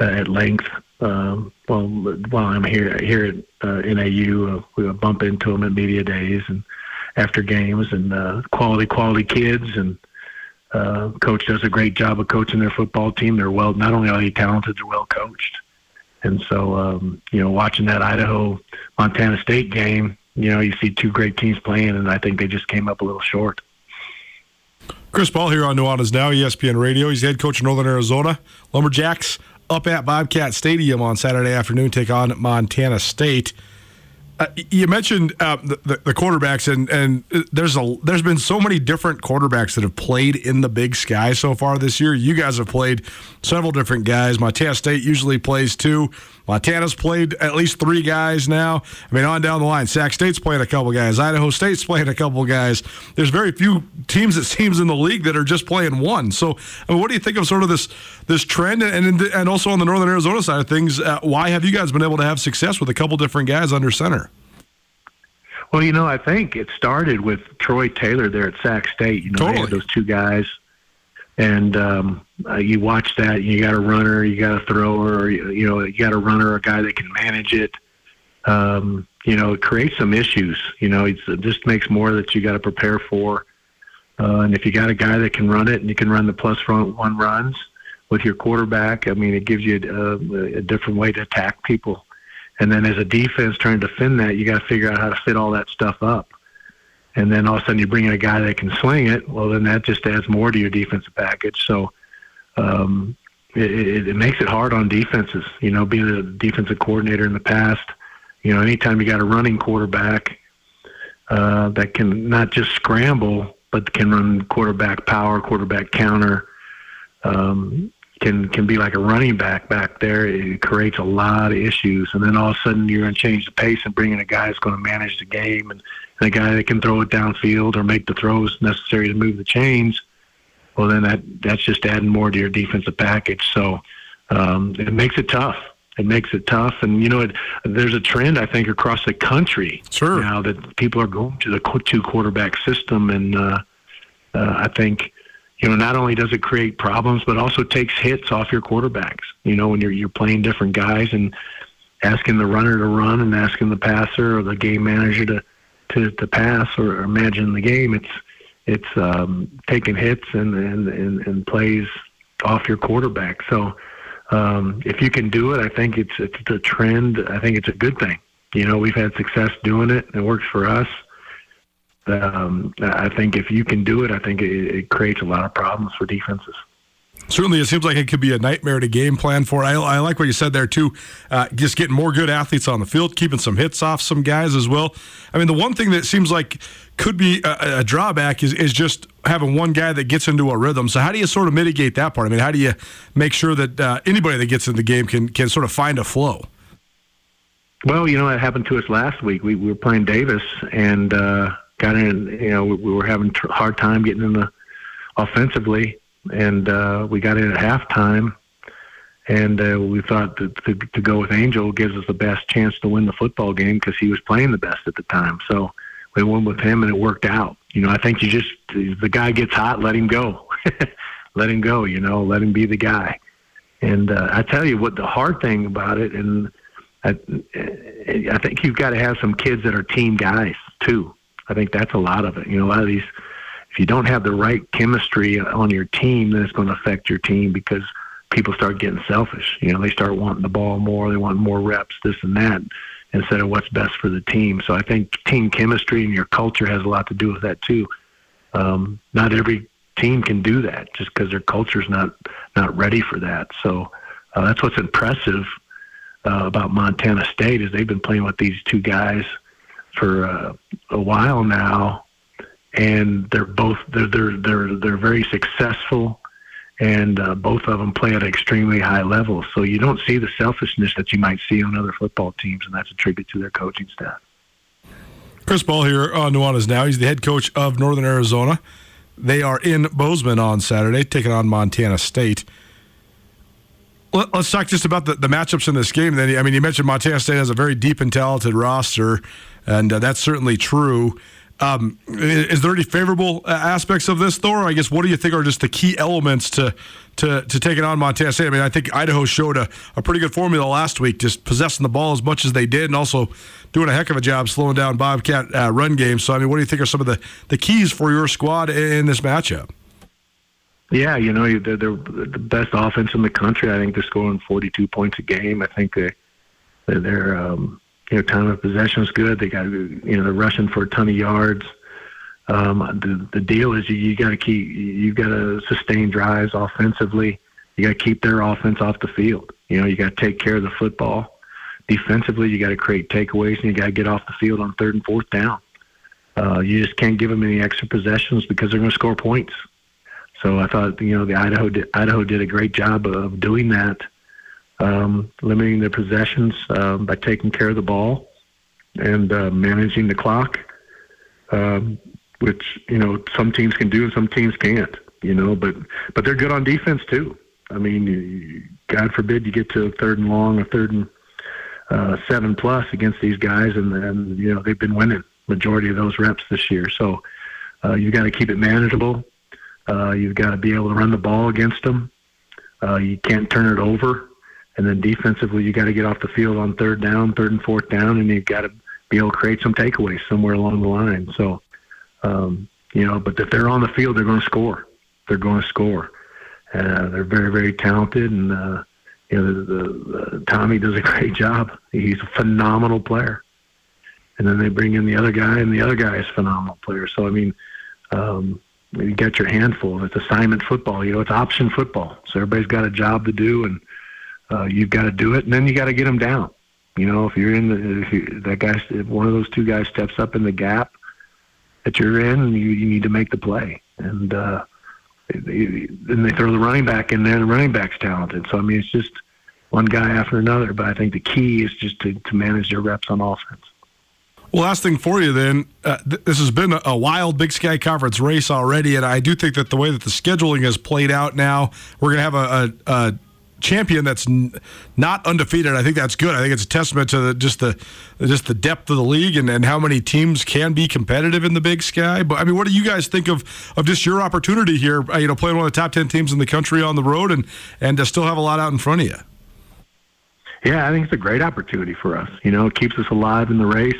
uh, at length. Um, well, while I'm here here at uh, NAU, uh, we bump into them at media days and after games, and uh, quality quality kids. And uh, coach does a great job of coaching their football team. They're well, not only are they talented, they're well coached. And so, um, you know, watching that Idaho Montana State game, you know, you see two great teams playing, and I think they just came up a little short. Chris Ball here on Nuanez Now, ESPN Radio. He's head coach of Northern Arizona. Lumberjacks up at Bobcat Stadium on Saturday afternoon take on Montana State. Uh, you mentioned uh, the, the, quarterbacks, and and there's a there's been so many different quarterbacks that have played in the Big Sky so far this year. You guys have played several different guys. Montana State usually plays two. Montana's played at least three guys now. I mean, on down the line, Sac State's playing a couple guys. Idaho State's playing a couple guys. There's very few teams it seems in the league that are just playing one. So, I mean, what do you think of sort of this this trend, and and also on the Northern Arizona side of things, uh, why have you guys been able to have success with a couple different guys under center? Well, you know, I think it started with Troy Taylor there at Sac State. You know, totally. they had those two guys. And um, uh, you watch that. And you got a runner, you got a thrower, or, you know, you got a runner, a guy that can manage it. Um, you know, it creates some issues. You know, it's, it just makes more that you got to prepare for. Uh, and if you got a guy that can run it and you can run the plus front one runs with your quarterback, I mean, it gives you a, a different way to attack people. And then as a defense trying to defend that, you got to figure out how to fit all that stuff up. And then all of a sudden you bring in a guy that can sling it. Well, then that just adds more to your defensive package. So um, it, it, it makes it hard on defenses. You know, being a defensive coordinator in the past, you know, anytime you got a running quarterback uh, that can not just scramble, but can run quarterback power, quarterback counter, um, can can be like a running back back there. It creates a lot of issues, and then all of a sudden you're going to change the pace and bring in a guy that's going to manage the game and, and a guy that can throw it downfield or make the throws necessary to move the chains. Well, then that that's just adding more to your defensive package. So um, it makes it tough. It makes it tough, and you know, it, there's a trend I think across the country sure. now that people are going to the two quarterback system, and uh, uh, I think you know, not only does it create problems, but also takes hits off your quarterbacks. You know, when you're you're playing different guys and asking the runner to run and asking the passer or the game manager to to, to pass or, imagine the game, it's it's um, taking hits and, and, and, and plays off your quarterback. So um, if you can do it, I think it's it's a trend. I think it's a good thing. You know, we've had success doing it. It works for us um, I think if you can do it, I think it, it creates a lot of problems for defenses certainly it seems like it could be a nightmare to game plan for. I, I like what you said there too. Uh, just getting more good athletes on the field, keeping some hits off some guys as well. I mean, the one thing that seems like could be a, a, drawback is is just having one guy that gets into a rhythm. So how do you sort of mitigate that part? I mean, how do you make sure that uh, anybody that gets in the game can can sort of find a flow? Well, you know, it happened to us last week. We, we were playing Davis and. Uh, got in. You know, we, we were having a hard time getting in the offensively, and uh, we got in at halftime. And uh, we thought that to, to go with Angel gives us the best chance to win the football game because he was playing the best at the time. So we went with him, and it worked out. You know, I think you just the guy gets hot, let him go, let him go. You know, let him be the guy. And uh, I tell you what, the hard thing about it, and I, I think you've got to have some kids that are team guys too. I think that's a lot of it. You know, a lot of these, you don't have the right chemistry on your team, then it's going to affect your team because people start getting selfish. You know, they start wanting the ball more, they want more reps, this and that, instead of what's best for the team. So I think team chemistry and your culture has a lot to do with that too. Um, not every team can do that just because their culture's not not ready for that. So uh, that's what's impressive uh, about Montana State is they've been playing with these two guys for uh, a while now, and they're both they're they're they're, they're very successful, and uh, both of them play at an extremely high level. So you don't see the selfishness that you might see on other football teams, and that's a tribute to their coaching staff. Chris Ball here on Nuanez Now. He's the head coach of Northern Arizona. They are in Bozeman on Saturday, taking on Montana State. Let's talk just about the, the matchups in this game. Then, I mean, you mentioned Montana State has a very deep and talented roster and uh, that's certainly true. Um, is there any favorable uh, aspects of this, Thor? I guess what do you think are just the key elements to to to taking on Montana State? I mean, I think Idaho showed a, a pretty good formula last week, just possessing the ball as much as they did, and also doing a heck of a job slowing down Bobcat uh, run game. So, I mean, what do you think are some of the, the keys for your squad in this matchup? Yeah, you know, they're, they're the best offense in the country. I think they're scoring 42 points a game. I think they they're um, you know, time of possession is good. They got, you know, they're rushing for a ton of yards. Um, the the deal is you, you got to keep, you got to sustain drives offensively. You got to keep their offense off the field. You know, you got to take care of the football. Defensively, you got to create takeaways and you got to get off the field on third and fourth down. Uh, you just can't give them any extra possessions because they're going to score points. So I thought, you know, the Idaho did, Idaho did a great job of doing that um, limiting their possessions uh, by taking care of the ball and uh, managing the clock, um, which you know some teams can do and some teams can't. You know, but but they're good on defense too. I mean, God forbid you get to a third and long, a third and uh, seven plus against these guys, and, and you know they've been winning majority of those reps this year. So uh, you got to keep it manageable. Uh, you've got to be able to run the ball against them. Uh, you can't turn it over. And then defensively, you got to get off the field on third down, third and fourth down, and you've got to be able to create some takeaways somewhere along the line. So, um, you know, but if they're on the field, they're going to score. They're going to score. Uh, they're very, very talented, and uh, you know, the, the, the, Tommy does a great job. He's a phenomenal player. And then they bring in the other guy, and the other guy is a phenomenal player. So I mean, um, you got your handful. It's assignment football. You know, it's option football. So everybody's got a job to do, and uh, you've got to do it, and then you got to get them down. You know, if you're in the if you, that guy, if one of those two guys steps up in the gap that you're in, you you need to make the play, and uh, then they throw the running back in there. and The running back's talented, so I mean, it's just one guy after another. But I think the key is just to to manage their reps on offense. Well, last thing for you then. Uh, th- this has been a, a, wild Big Sky Conference race already, and I do think that the way that the scheduling has played out now, we're going to have a, a, a champion that's n- not undefeated. I think that's good. I think it's a testament to the, just the just the depth of the league and, and how many teams can be competitive in the Big Sky. But I mean, what do you guys think of of just your opportunity here? Uh, you know, playing one of the top ten teams in the country on the road and and to still have a lot out in front of you. Yeah, I think it's a great opportunity for us. You know, it keeps us alive in the race.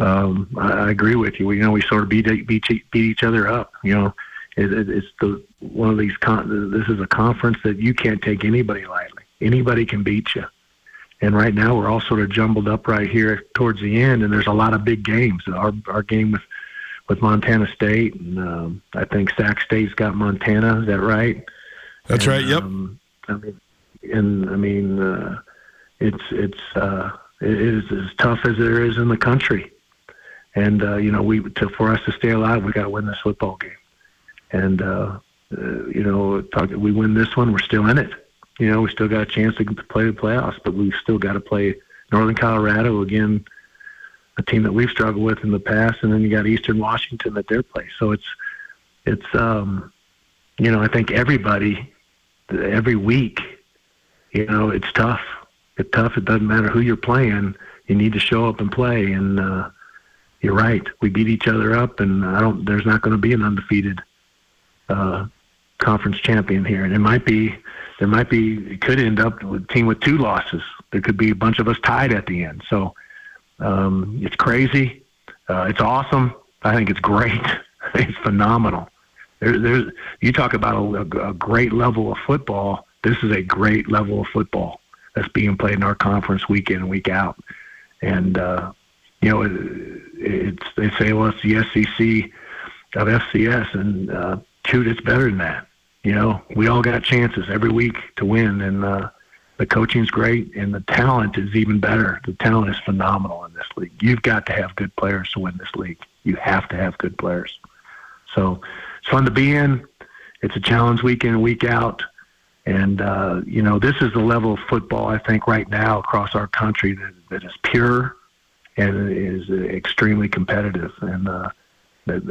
Um, I, I agree with you. We, you know, we sort of beat beat beat each other up. You know, it, it, it's the one of these. Con- this is a conference that you can't take anybody lightly. Anybody can beat you. And right now we're all sort of jumbled up right here towards the end, and there's a lot of big games. Our our game with with Montana State, and um, I think Sac State's got Montana. Is that right? That's and, right. Yep. Um, I mean, and I mean, uh, it's it's uh, it is as tough as there is in the country. And uh, you know, we to for us to stay alive, we got to win this football game. And uh, uh, you know, talk, we win this one, we're still in it. You know, we still got a chance to play the playoffs, but we've still got to play Northern Colorado again, a team that we've struggled with in the past, and then you got Eastern Washington at their place. So it's it's um, you know, I think everybody every week, you know, it's tough. It's tough. It doesn't matter who you're playing. You need to show up and play, and uh, you're right. We beat each other up, and I don't. There's not going to be an undefeated uh, conference champion here, and it might be. There might be. It could end up with a team with two losses. There could be a bunch of us tied at the end. So um, it's crazy. Uh, it's awesome. I think it's great. it's phenomenal. There, there's you talk about a, a great level of football. This is a great level of football that's being played in our conference week in and week out. And uh, you know, it, it's they say, well, it's the SEC of FCS, and uh, shoot, it's better than that. You know, we all got chances every week to win, and uh, the coaching's great, and the talent is even better. The talent is phenomenal in this league. You've got to have good players to win this league. You have to have good players. So it's fun to be in. It's a challenge week in week out. And, uh, you know, this is the level of football, I think, right now across our country that, that is pure and is extremely competitive. And uh, it,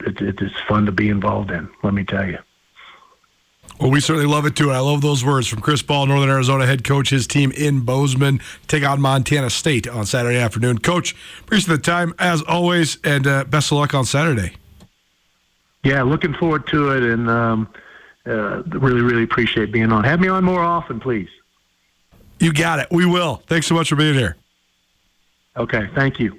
it, it's fun to be involved in. Let me tell you. Well, we certainly love it too. I love those words from Chris Ball, Northern Arizona head coach, his team in Bozeman, take on Montana State on Saturday afternoon. Coach, appreciate the time as always, and uh, best of luck on Saturday. Yeah, looking forward to it, and um, uh, really, really appreciate being on. Have me on more often, please. You got it. We will. Thanks so much for being here. Okay, thank you.